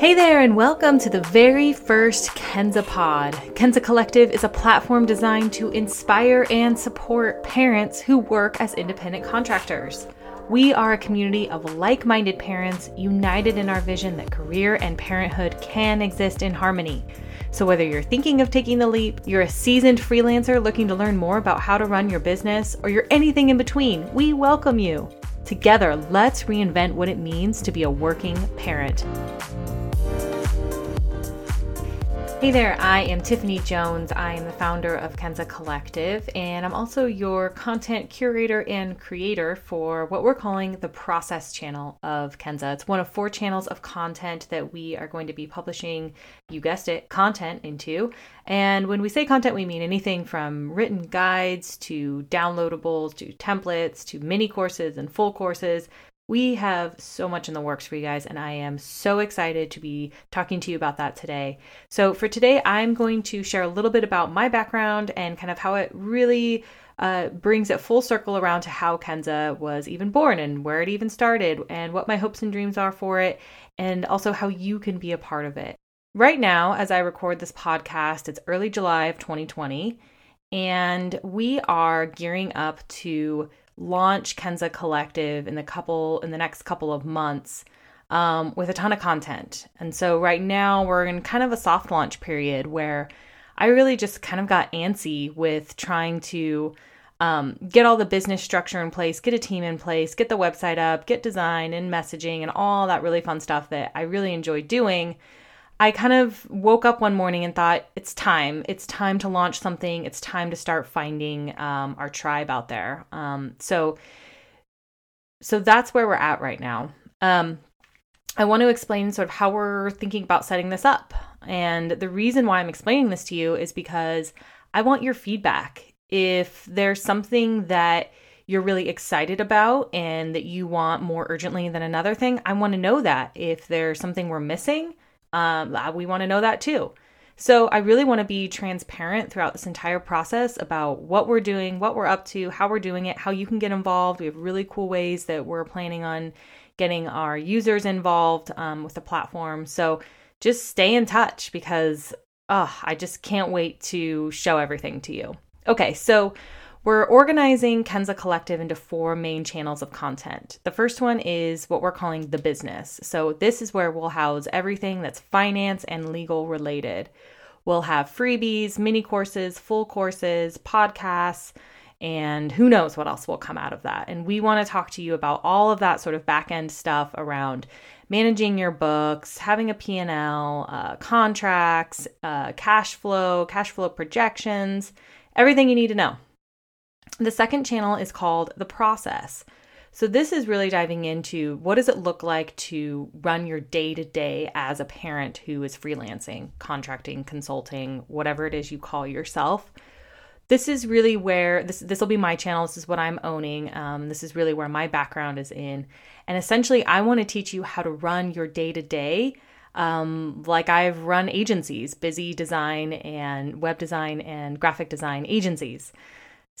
Hey there, and welcome to the very first Kenza Pod. Kenza Collective is a platform designed to inspire and support parents who work as independent contractors. We are a community of like minded parents united in our vision that career and parenthood can exist in harmony. So, whether you're thinking of taking the leap, you're a seasoned freelancer looking to learn more about how to run your business, or you're anything in between, we welcome you. Together, let's reinvent what it means to be a working parent. Hey there, I am Tiffany Jones. I am the founder of Kenza Collective, and I'm also your content curator and creator for what we're calling the Process channel of Kenza. It's one of four channels of content that we are going to be publishing, you guessed it, content into. And when we say content, we mean anything from written guides to downloadables to templates to mini courses and full courses we have so much in the works for you guys, and I am so excited to be talking to you about that today. So, for today, I'm going to share a little bit about my background and kind of how it really uh, brings it full circle around to how Kenza was even born and where it even started, and what my hopes and dreams are for it, and also how you can be a part of it. Right now, as I record this podcast, it's early July of 2020, and we are gearing up to launch Kenza Collective in the couple in the next couple of months um, with a ton of content. And so right now we're in kind of a soft launch period where I really just kind of got antsy with trying to um, get all the business structure in place, get a team in place, get the website up, get design and messaging and all that really fun stuff that I really enjoy doing. I kind of woke up one morning and thought, it's time. It's time to launch something. It's time to start finding um, our tribe out there. Um, so, so that's where we're at right now. Um, I want to explain sort of how we're thinking about setting this up. And the reason why I'm explaining this to you is because I want your feedback. If there's something that you're really excited about and that you want more urgently than another thing, I want to know that. If there's something we're missing, um, we want to know that too. So I really want to be transparent throughout this entire process about what we're doing, what we're up to, how we're doing it, how you can get involved. We have really cool ways that we're planning on getting our users involved um, with the platform. So just stay in touch because oh, I just can't wait to show everything to you. Okay, so we're organizing Kenza Collective into four main channels of content. The first one is what we're calling the business. So, this is where we'll house everything that's finance and legal related. We'll have freebies, mini courses, full courses, podcasts, and who knows what else will come out of that. And we want to talk to you about all of that sort of back end stuff around managing your books, having a P&L, uh, contracts, uh, cash flow, cash flow projections, everything you need to know. The second channel is called The Process. So, this is really diving into what does it look like to run your day to day as a parent who is freelancing, contracting, consulting, whatever it is you call yourself. This is really where this this will be my channel. This is what I'm owning. Um, this is really where my background is in, and essentially, I want to teach you how to run your day to day um, like I've run agencies, busy design and web design and graphic design agencies.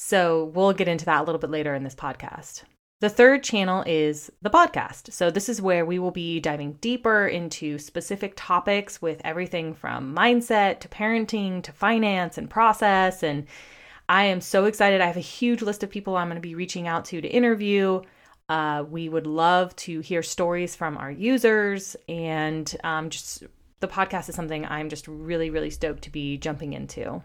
So we'll get into that a little bit later in this podcast. The third channel is the podcast. So, this is where we will be diving deeper into specific topics with everything from mindset to parenting to finance and process. And I am so excited. I have a huge list of people I'm going to be reaching out to to interview. Uh, we would love to hear stories from our users. And um, just the podcast is something I'm just really, really stoked to be jumping into.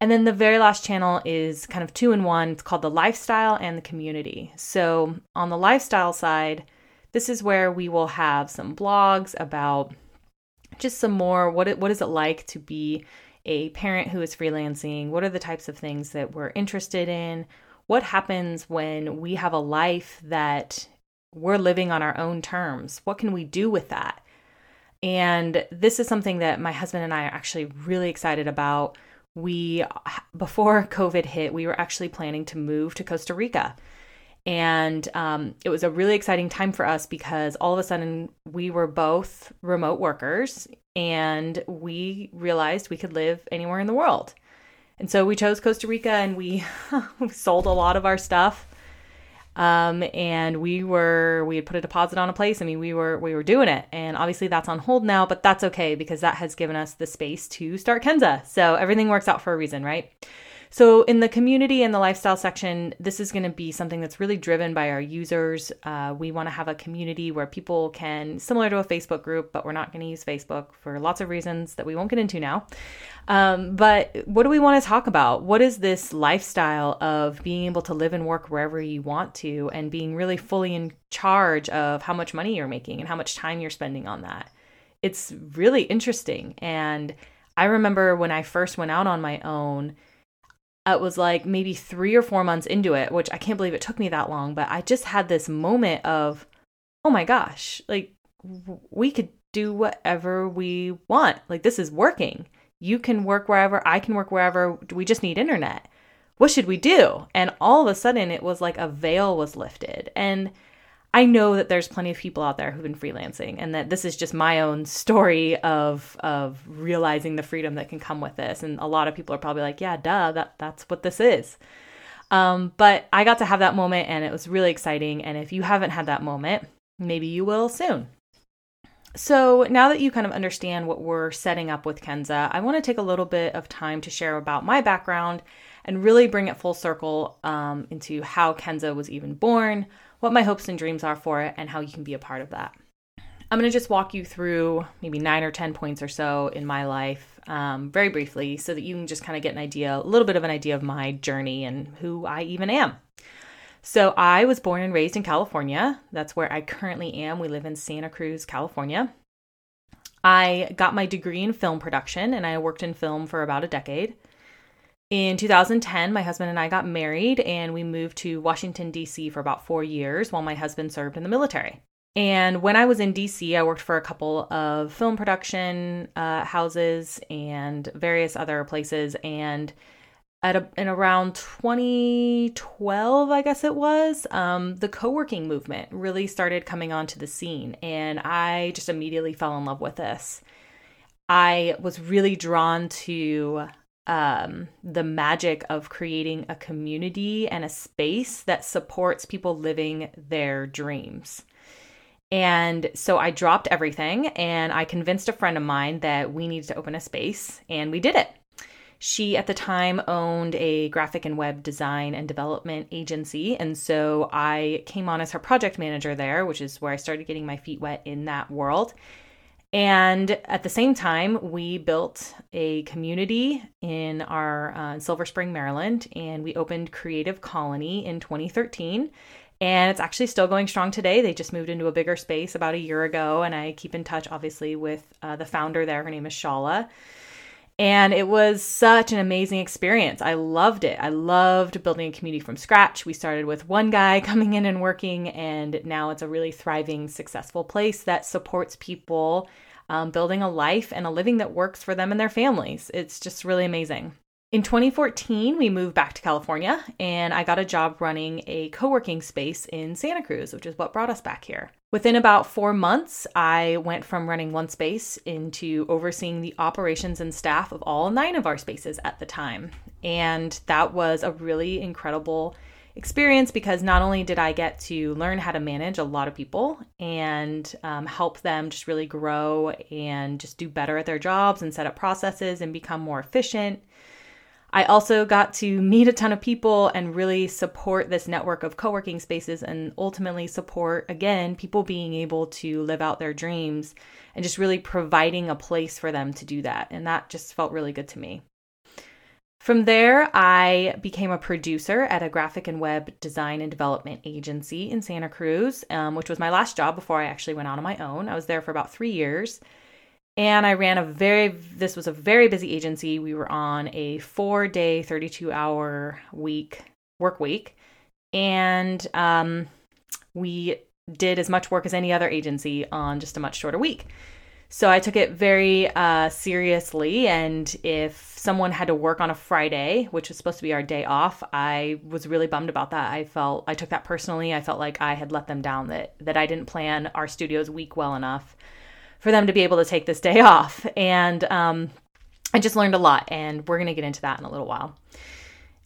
And then the very last channel is kind of two in one. It's called the lifestyle and the community. So, on the lifestyle side, this is where we will have some blogs about just some more what it, what is it like to be a parent who is freelancing? What are the types of things that we're interested in? What happens when we have a life that we're living on our own terms? What can we do with that? And this is something that my husband and I are actually really excited about we before covid hit we were actually planning to move to costa rica. And um, it was a really exciting time for us because all of a sudden we were both remote workers and we realized we could live anywhere in the world. And so we chose costa rica and we, we sold a lot of our stuff Um, and we were we had put a deposit on a place. I mean, we were we were doing it, and obviously that's on hold now, but that's okay because that has given us the space to start Kenza. So everything works out for a reason, right? So, in the community and the lifestyle section, this is going to be something that's really driven by our users. Uh, we want to have a community where people can, similar to a Facebook group, but we're not going to use Facebook for lots of reasons that we won't get into now. Um, but what do we want to talk about? What is this lifestyle of being able to live and work wherever you want to and being really fully in charge of how much money you're making and how much time you're spending on that? It's really interesting. And I remember when I first went out on my own it was like maybe three or four months into it, which I can't believe it took me that long, but I just had this moment of, oh my gosh, like we could do whatever we want. Like this is working. You can work wherever, I can work wherever. We just need internet. What should we do? And all of a sudden, it was like a veil was lifted. And I know that there's plenty of people out there who've been freelancing and that this is just my own story of of realizing the freedom that can come with this. And a lot of people are probably like, yeah, duh, that that's what this is. Um, but I got to have that moment and it was really exciting. And if you haven't had that moment, maybe you will soon. So now that you kind of understand what we're setting up with Kenza, I want to take a little bit of time to share about my background and really bring it full circle um, into how Kenza was even born, what my hopes and dreams are for it, and how you can be a part of that. I'm going to just walk you through maybe nine or 10 points or so in my life um, very briefly so that you can just kind of get an idea, a little bit of an idea of my journey and who I even am. So, I was born and raised in California. That's where I currently am. We live in Santa Cruz, California. I got my degree in film production and I worked in film for about a decade. In 2010, my husband and I got married and we moved to Washington, D.C. for about four years while my husband served in the military. And when I was in DC, I worked for a couple of film production uh, houses and various other places. And at a, in around 2012, I guess it was, um, the co working movement really started coming onto the scene. And I just immediately fell in love with this. I was really drawn to um, the magic of creating a community and a space that supports people living their dreams. And so I dropped everything and I convinced a friend of mine that we needed to open a space, and we did it. She at the time owned a graphic and web design and development agency. And so I came on as her project manager there, which is where I started getting my feet wet in that world. And at the same time, we built a community in our uh, Silver Spring, Maryland, and we opened Creative Colony in 2013. And it's actually still going strong today. They just moved into a bigger space about a year ago, and I keep in touch, obviously, with uh, the founder there. Her name is Shala. And it was such an amazing experience. I loved it. I loved building a community from scratch. We started with one guy coming in and working, and now it's a really thriving, successful place that supports people um, building a life and a living that works for them and their families. It's just really amazing. In 2014, we moved back to California and I got a job running a co working space in Santa Cruz, which is what brought us back here. Within about four months, I went from running one space into overseeing the operations and staff of all nine of our spaces at the time. And that was a really incredible experience because not only did I get to learn how to manage a lot of people and um, help them just really grow and just do better at their jobs and set up processes and become more efficient. I also got to meet a ton of people and really support this network of co working spaces and ultimately support, again, people being able to live out their dreams and just really providing a place for them to do that. And that just felt really good to me. From there, I became a producer at a graphic and web design and development agency in Santa Cruz, um, which was my last job before I actually went out on my own. I was there for about three years. And I ran a very, this was a very busy agency. We were on a four day, 32 hour week, work week. And um, we did as much work as any other agency on just a much shorter week. So I took it very uh, seriously. And if someone had to work on a Friday, which was supposed to be our day off, I was really bummed about that. I felt I took that personally. I felt like I had let them down, that, that I didn't plan our studio's week well enough for them to be able to take this day off. And um, I just learned a lot. And we're going to get into that in a little while.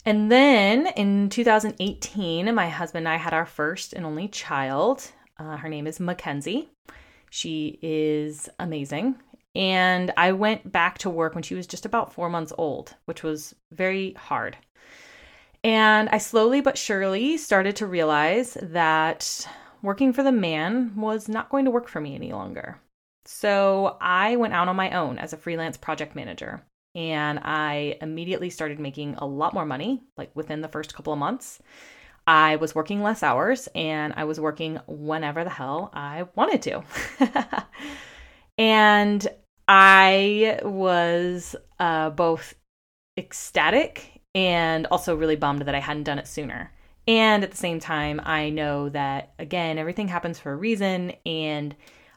And then in 2018, my husband and I had our first and only child. Uh, her name is Mackenzie. She is amazing. And I went back to work when she was just about four months old, which was very hard. And I slowly but surely started to realize that working for the man was not going to work for me any longer. So I went out on my own as a freelance project manager and I immediately started making a lot more money, like within the first couple of months. I was working less hours and I was working whenever the hell I wanted to. and I was uh, both ecstatic and also really bummed that I hadn't done it sooner. And at the same time, I know that, again, everything happens for a reason. And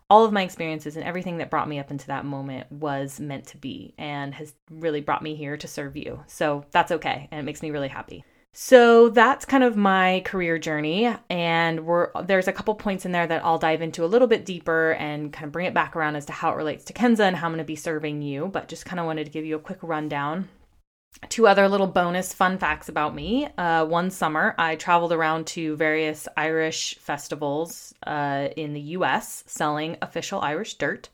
all of my experiences and everything that brought me up into that moment was meant to be and has really brought me here to serve you. So that's okay. And it makes me really happy. So that's kind of my career journey. And we're, there's a couple points in there that I'll dive into a little bit deeper and kind of bring it back around as to how it relates to Kenza and how I'm going to be serving you. But just kind of wanted to give you a quick rundown two other little bonus fun facts about me. Uh, one summer, I traveled around to various Irish festivals uh, in the US selling official Irish dirt.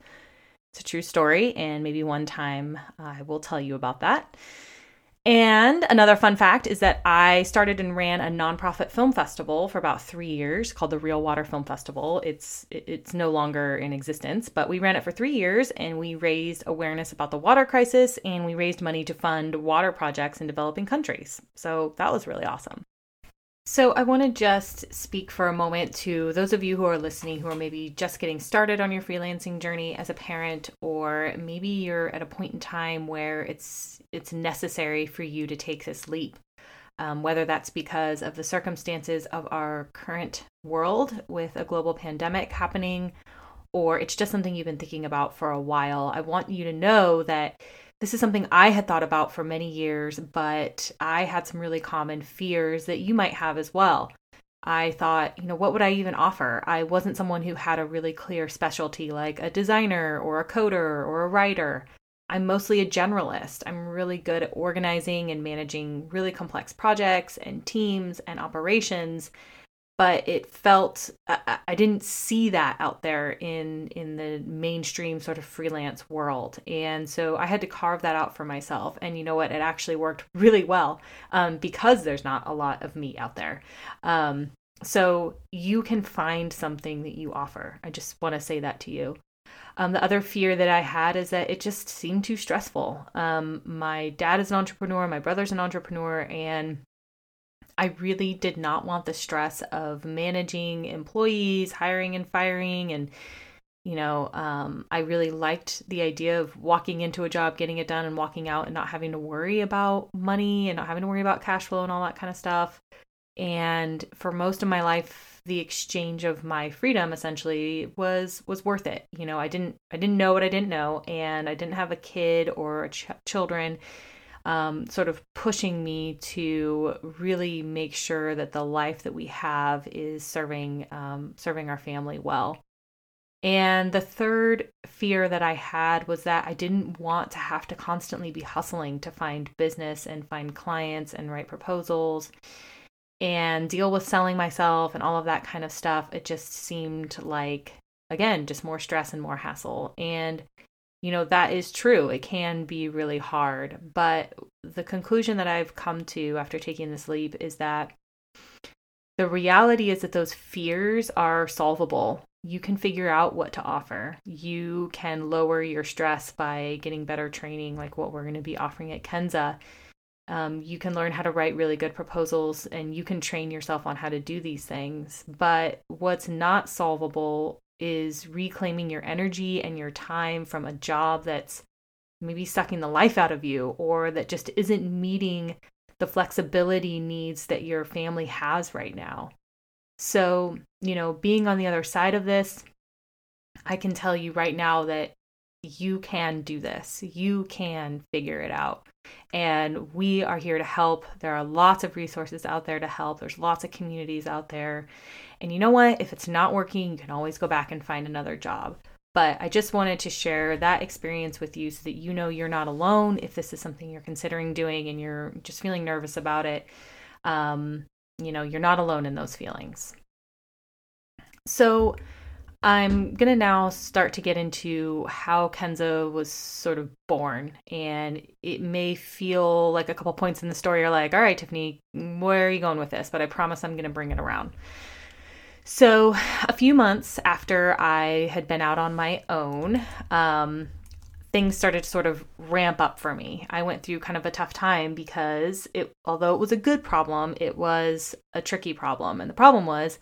It's a true story, and maybe one time I will tell you about that. And another fun fact is that I started and ran a nonprofit film festival for about three years called the Real Water Film Festival. It's it's no longer in existence, but we ran it for three years and we raised awareness about the water crisis and we raised money to fund water projects in developing countries. So that was really awesome. So, I want to just speak for a moment to those of you who are listening who are maybe just getting started on your freelancing journey as a parent or maybe you're at a point in time where it's it's necessary for you to take this leap. Um, whether that's because of the circumstances of our current world with a global pandemic happening or it's just something you've been thinking about for a while. I want you to know that this is something I had thought about for many years, but I had some really common fears that you might have as well. I thought, you know, what would I even offer? I wasn't someone who had a really clear specialty like a designer or a coder or a writer. I'm mostly a generalist. I'm really good at organizing and managing really complex projects and teams and operations but it felt I, I didn't see that out there in in the mainstream sort of freelance world. And so i had to carve that out for myself. And you know what? It actually worked really well um, because there's not a lot of me out there. Um, so you can find something that you offer. I just want to say that to you. Um, the other fear that I had is that it just seemed too stressful. Um, my dad is an entrepreneur, my brother's an entrepreneur, and I really did not want the stress of managing employees, hiring and firing, and you know, um, I really liked the idea of walking into a job, getting it done, and walking out and not having to worry about money and not having to worry about cash flow and all that kind of stuff. And for most of my life, the exchange of my freedom essentially was was worth it. You know, I didn't I didn't know what I didn't know, and I didn't have a kid or ch- children um, sort of pushing me to really make sure that the life that we have is serving um, serving our family well. And the third fear that I had was that I didn't want to have to constantly be hustling to find business and find clients and write proposals and deal with selling myself and all of that kind of stuff. It just seemed like, again, just more stress and more hassle. And you know, that is true. It can be really hard. But the conclusion that I've come to after taking this leap is that the reality is that those fears are solvable. You can figure out what to offer. You can lower your stress by getting better training, like what we're going to be offering at Kenza. Um, you can learn how to write really good proposals and you can train yourself on how to do these things. But what's not solvable is reclaiming your energy and your time from a job that's maybe sucking the life out of you or that just isn't meeting the flexibility needs that your family has right now. So, you know, being on the other side of this, I can tell you right now that you can do this. You can figure it out. And we are here to help. There are lots of resources out there to help. There's lots of communities out there. And you know what? If it's not working, you can always go back and find another job. But I just wanted to share that experience with you so that you know you're not alone if this is something you're considering doing and you're just feeling nervous about it. Um, you know, you're not alone in those feelings. So, I'm going to now start to get into how Kenza was sort of born. And it may feel like a couple points in the story are like, all right, Tiffany, where are you going with this? But I promise I'm going to bring it around. So, a few months after I had been out on my own, um, things started to sort of ramp up for me. I went through kind of a tough time because it, although it was a good problem, it was a tricky problem. And the problem was,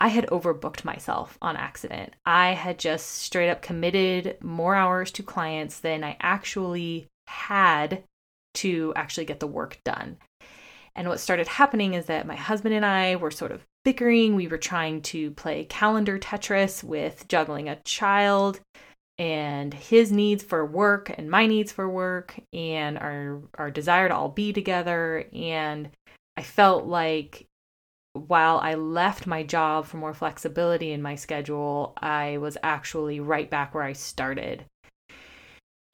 I had overbooked myself on accident. I had just straight up committed more hours to clients than I actually had to actually get the work done. And what started happening is that my husband and I were sort of bickering. We were trying to play calendar Tetris with juggling a child and his needs for work and my needs for work and our our desire to all be together and I felt like while I left my job for more flexibility in my schedule, I was actually right back where I started.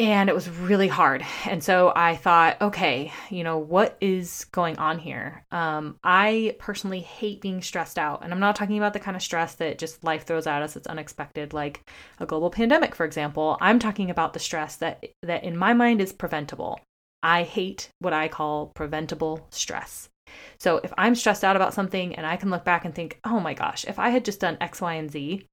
And it was really hard. And so I thought, okay, you know, what is going on here? Um, I personally hate being stressed out. And I'm not talking about the kind of stress that just life throws at us that's unexpected, like a global pandemic, for example. I'm talking about the stress that that in my mind is preventable. I hate what I call preventable stress. So if I'm stressed out about something and I can look back and think, oh my gosh, if I had just done X, Y, and Z,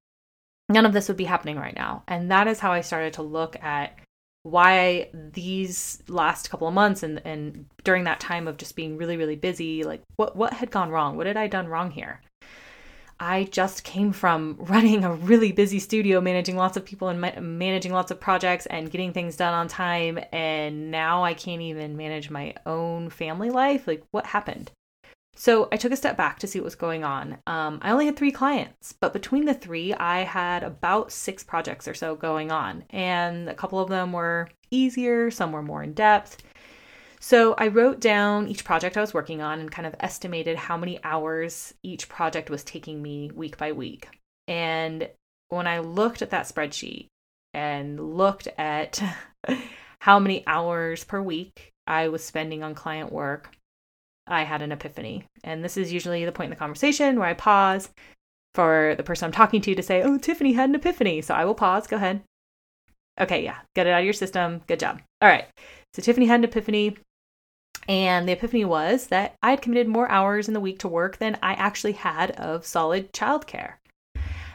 none of this would be happening right now. And that is how I started to look at why these last couple of months and, and during that time of just being really, really busy, like what, what had gone wrong? What had I done wrong here? I just came from running a really busy studio, managing lots of people and ma- managing lots of projects and getting things done on time. And now I can't even manage my own family life. Like, what happened? So I took a step back to see what was going on. Um, I only had three clients, but between the three, I had about six projects or so going on. And a couple of them were easier, some were more in depth. So I wrote down each project I was working on and kind of estimated how many hours each project was taking me week by week. And when I looked at that spreadsheet and looked at how many hours per week I was spending on client work, I had an epiphany. And this is usually the point in the conversation where I pause for the person I'm talking to to say, Oh, Tiffany had an epiphany. So I will pause. Go ahead. Okay, yeah, get it out of your system. Good job. All right. So Tiffany had an epiphany. And the epiphany was that I had committed more hours in the week to work than I actually had of solid childcare.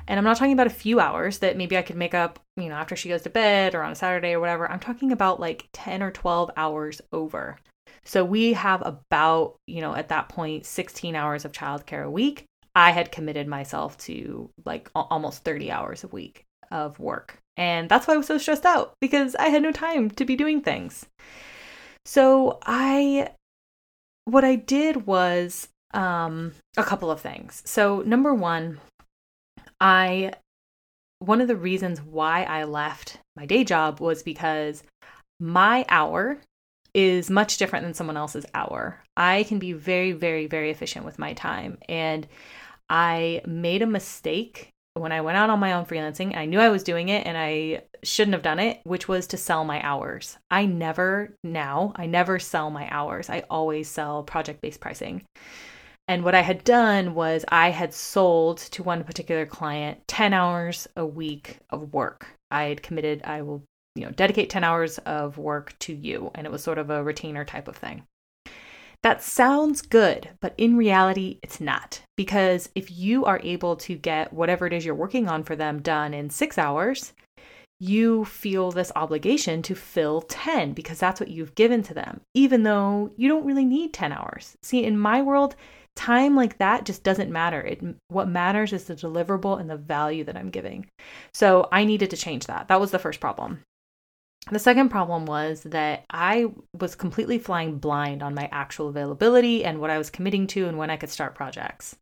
And I'm not talking about a few hours that maybe I could make up, you know, after she goes to bed or on a Saturday or whatever. I'm talking about like 10 or 12 hours over. So we have about, you know, at that point, 16 hours of childcare a week. I had committed myself to like almost 30 hours a week of work. And that's why I was so stressed out because I had no time to be doing things. So I what I did was um a couple of things. So number 1, I one of the reasons why I left my day job was because my hour is much different than someone else's hour. I can be very very very efficient with my time and I made a mistake when I went out on my own freelancing, I knew I was doing it and I shouldn't have done it, which was to sell my hours. I never now, I never sell my hours. I always sell project based pricing. And what I had done was I had sold to one particular client 10 hours a week of work. I had committed, I will, you know, dedicate 10 hours of work to you. And it was sort of a retainer type of thing. That sounds good, but in reality, it's not. Because if you are able to get whatever it is you're working on for them done in six hours, you feel this obligation to fill 10 because that's what you've given to them, even though you don't really need 10 hours. See, in my world, time like that just doesn't matter. It, what matters is the deliverable and the value that I'm giving. So I needed to change that. That was the first problem. The second problem was that I was completely flying blind on my actual availability and what I was committing to and when I could start projects.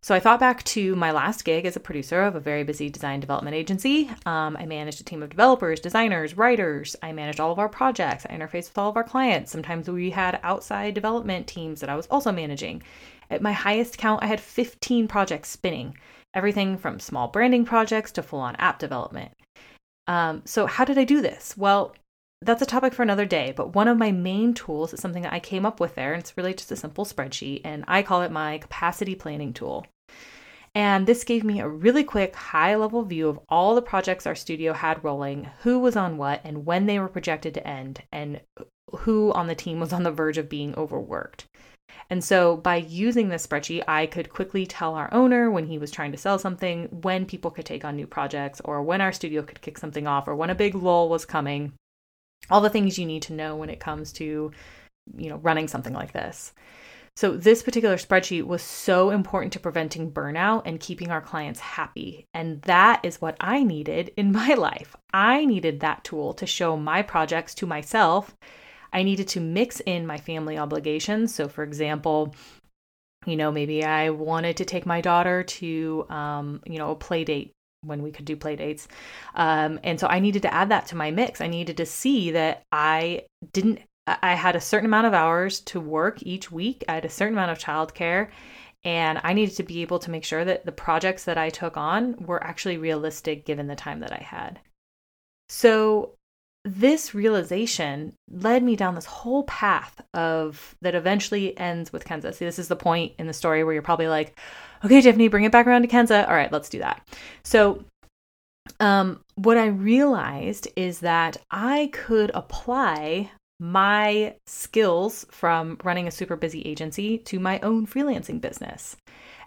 So I thought back to my last gig as a producer of a very busy design development agency. Um, I managed a team of developers, designers, writers. I managed all of our projects. I interfaced with all of our clients. Sometimes we had outside development teams that I was also managing. At my highest count, I had 15 projects spinning, everything from small branding projects to full on app development. Um, so, how did I do this? Well, that's a topic for another day, but one of my main tools is something that I came up with there, and it's really just a simple spreadsheet, and I call it my capacity planning tool. And this gave me a really quick, high level view of all the projects our studio had rolling, who was on what, and when they were projected to end, and who on the team was on the verge of being overworked. And so by using this spreadsheet, I could quickly tell our owner when he was trying to sell something, when people could take on new projects, or when our studio could kick something off, or when a big lull was coming. All the things you need to know when it comes to, you know, running something like this. So this particular spreadsheet was so important to preventing burnout and keeping our clients happy. And that is what I needed in my life. I needed that tool to show my projects to myself I needed to mix in my family obligations. So, for example, you know, maybe I wanted to take my daughter to, um, you know, a play date when we could do play dates. Um, and so I needed to add that to my mix. I needed to see that I didn't, I had a certain amount of hours to work each week. I had a certain amount of childcare. And I needed to be able to make sure that the projects that I took on were actually realistic given the time that I had. So this realization led me down this whole path of that eventually ends with Kenza. See, this is the point in the story where you're probably like, okay, Tiffany, bring it back around to Kenza. All right, let's do that. So, um, what I realized is that I could apply my skills from running a super busy agency to my own freelancing business.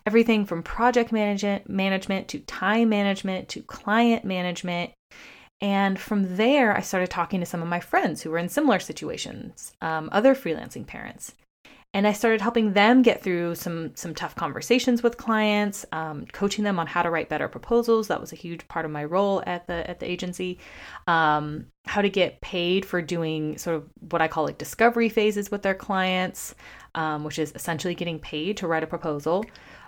Everything from project management, management to time management to client management and from there, I started talking to some of my friends who were in similar situations, um, other freelancing parents. And I started helping them get through some some tough conversations with clients, um, coaching them on how to write better proposals. That was a huge part of my role at the at the agency. Um, how to get paid for doing sort of what I call like discovery phases with their clients, um, which is essentially getting paid to write a proposal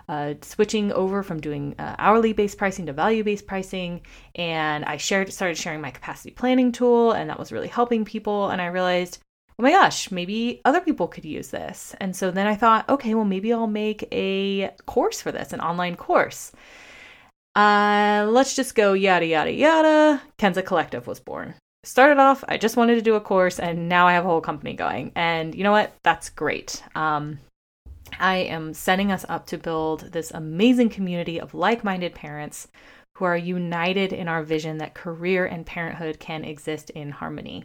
uh, switching over from doing uh, hourly based pricing to value based pricing. And I shared, started sharing my capacity planning tool, and that was really helping people. And I realized, oh my gosh, maybe other people could use this. And so then I thought, okay, well, maybe I'll make a course for this, an online course. Uh, let's just go yada, yada, yada. Kenza Collective was born. Started off, I just wanted to do a course, and now I have a whole company going. And you know what? That's great. Um, I am setting us up to build this amazing community of like minded parents who are united in our vision that career and parenthood can exist in harmony.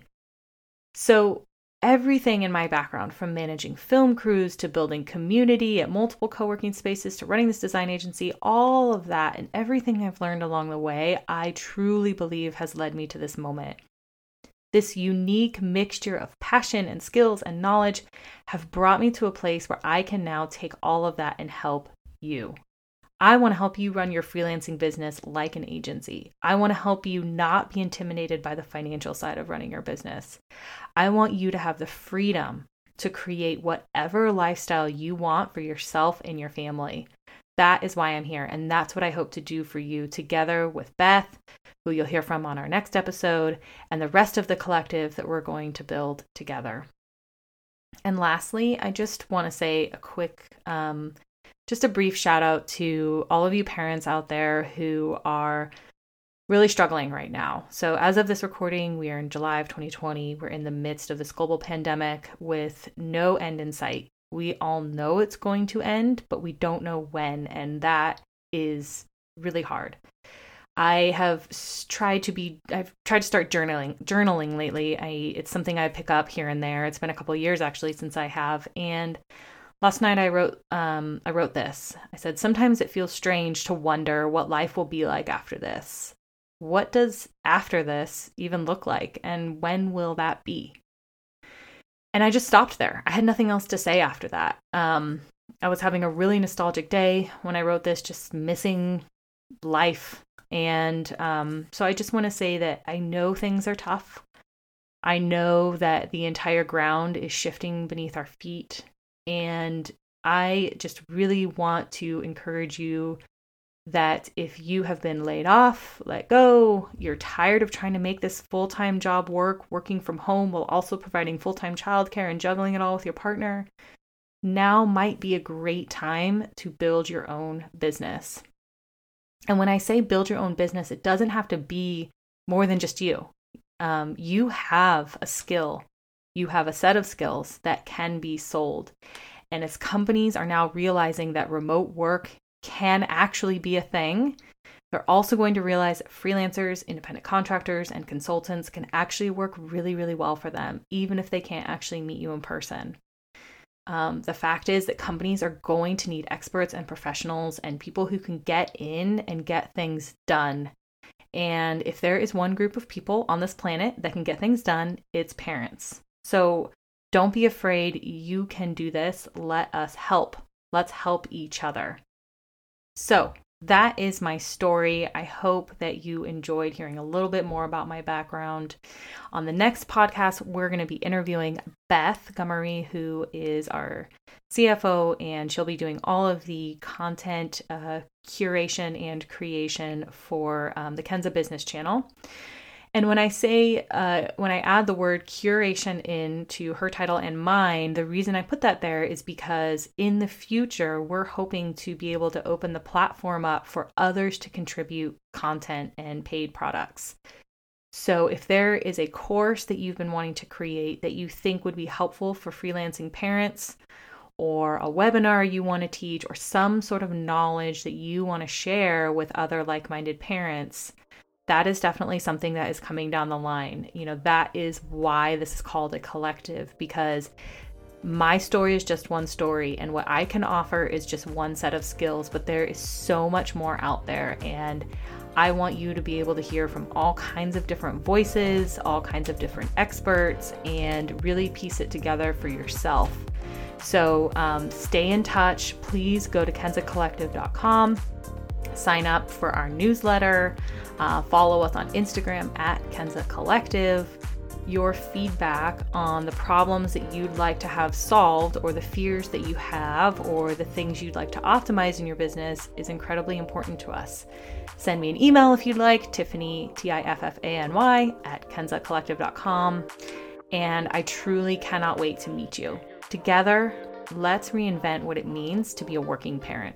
So, everything in my background from managing film crews to building community at multiple co working spaces to running this design agency, all of that and everything I've learned along the way, I truly believe has led me to this moment. This unique mixture of passion and skills and knowledge have brought me to a place where I can now take all of that and help you. I want to help you run your freelancing business like an agency. I want to help you not be intimidated by the financial side of running your business. I want you to have the freedom to create whatever lifestyle you want for yourself and your family. That is why I'm here. And that's what I hope to do for you together with Beth, who you'll hear from on our next episode, and the rest of the collective that we're going to build together. And lastly, I just want to say a quick, um, just a brief shout out to all of you parents out there who are really struggling right now. So, as of this recording, we are in July of 2020. We're in the midst of this global pandemic with no end in sight we all know it's going to end, but we don't know when. And that is really hard. I have tried to be I've tried to start journaling journaling lately. I it's something I pick up here and there. It's been a couple years actually since I have and last night I wrote um I wrote this. I said sometimes it feels strange to wonder what life will be like after this. What does after this even look like and when will that be? And I just stopped there. I had nothing else to say after that. Um, I was having a really nostalgic day when I wrote this, just missing life. And um, so I just want to say that I know things are tough. I know that the entire ground is shifting beneath our feet. And I just really want to encourage you that if you have been laid off, let go, you're tired of trying to make this full time job work, working from home while also providing full time childcare and juggling it all with your partner, now might be a great time to build your own business. And when I say build your own business, it doesn't have to be more than just you. Um, you have a skill, you have a set of skills that can be sold. And as companies are now realizing that remote work can actually be a thing, they're also going to realize that freelancers, independent contractors, and consultants can actually work really, really well for them, even if they can't actually meet you in person. Um, the fact is that companies are going to need experts and professionals and people who can get in and get things done. And if there is one group of people on this planet that can get things done, it's parents. So don't be afraid. You can do this. Let us help. Let's help each other. So, that is my story. I hope that you enjoyed hearing a little bit more about my background. On the next podcast, we're going to be interviewing Beth Gummery, who is our CFO, and she'll be doing all of the content uh, curation and creation for um, the Kenza Business Channel. And when I say, uh, when I add the word curation into her title and mine, the reason I put that there is because in the future, we're hoping to be able to open the platform up for others to contribute content and paid products. So, if there is a course that you've been wanting to create that you think would be helpful for freelancing parents, or a webinar you want to teach, or some sort of knowledge that you want to share with other like minded parents, that is definitely something that is coming down the line. You know, that is why this is called a collective because my story is just one story and what I can offer is just one set of skills, but there is so much more out there and I want you to be able to hear from all kinds of different voices, all kinds of different experts, and really piece it together for yourself. So um, stay in touch. Please go to kenzacollective.com, sign up for our newsletter. Uh, follow us on Instagram at Kenza Collective. Your feedback on the problems that you'd like to have solved, or the fears that you have, or the things you'd like to optimize in your business is incredibly important to us. Send me an email if you'd like, Tiffany, T I F F A N Y, at kenzacollective.com. And I truly cannot wait to meet you. Together, let's reinvent what it means to be a working parent.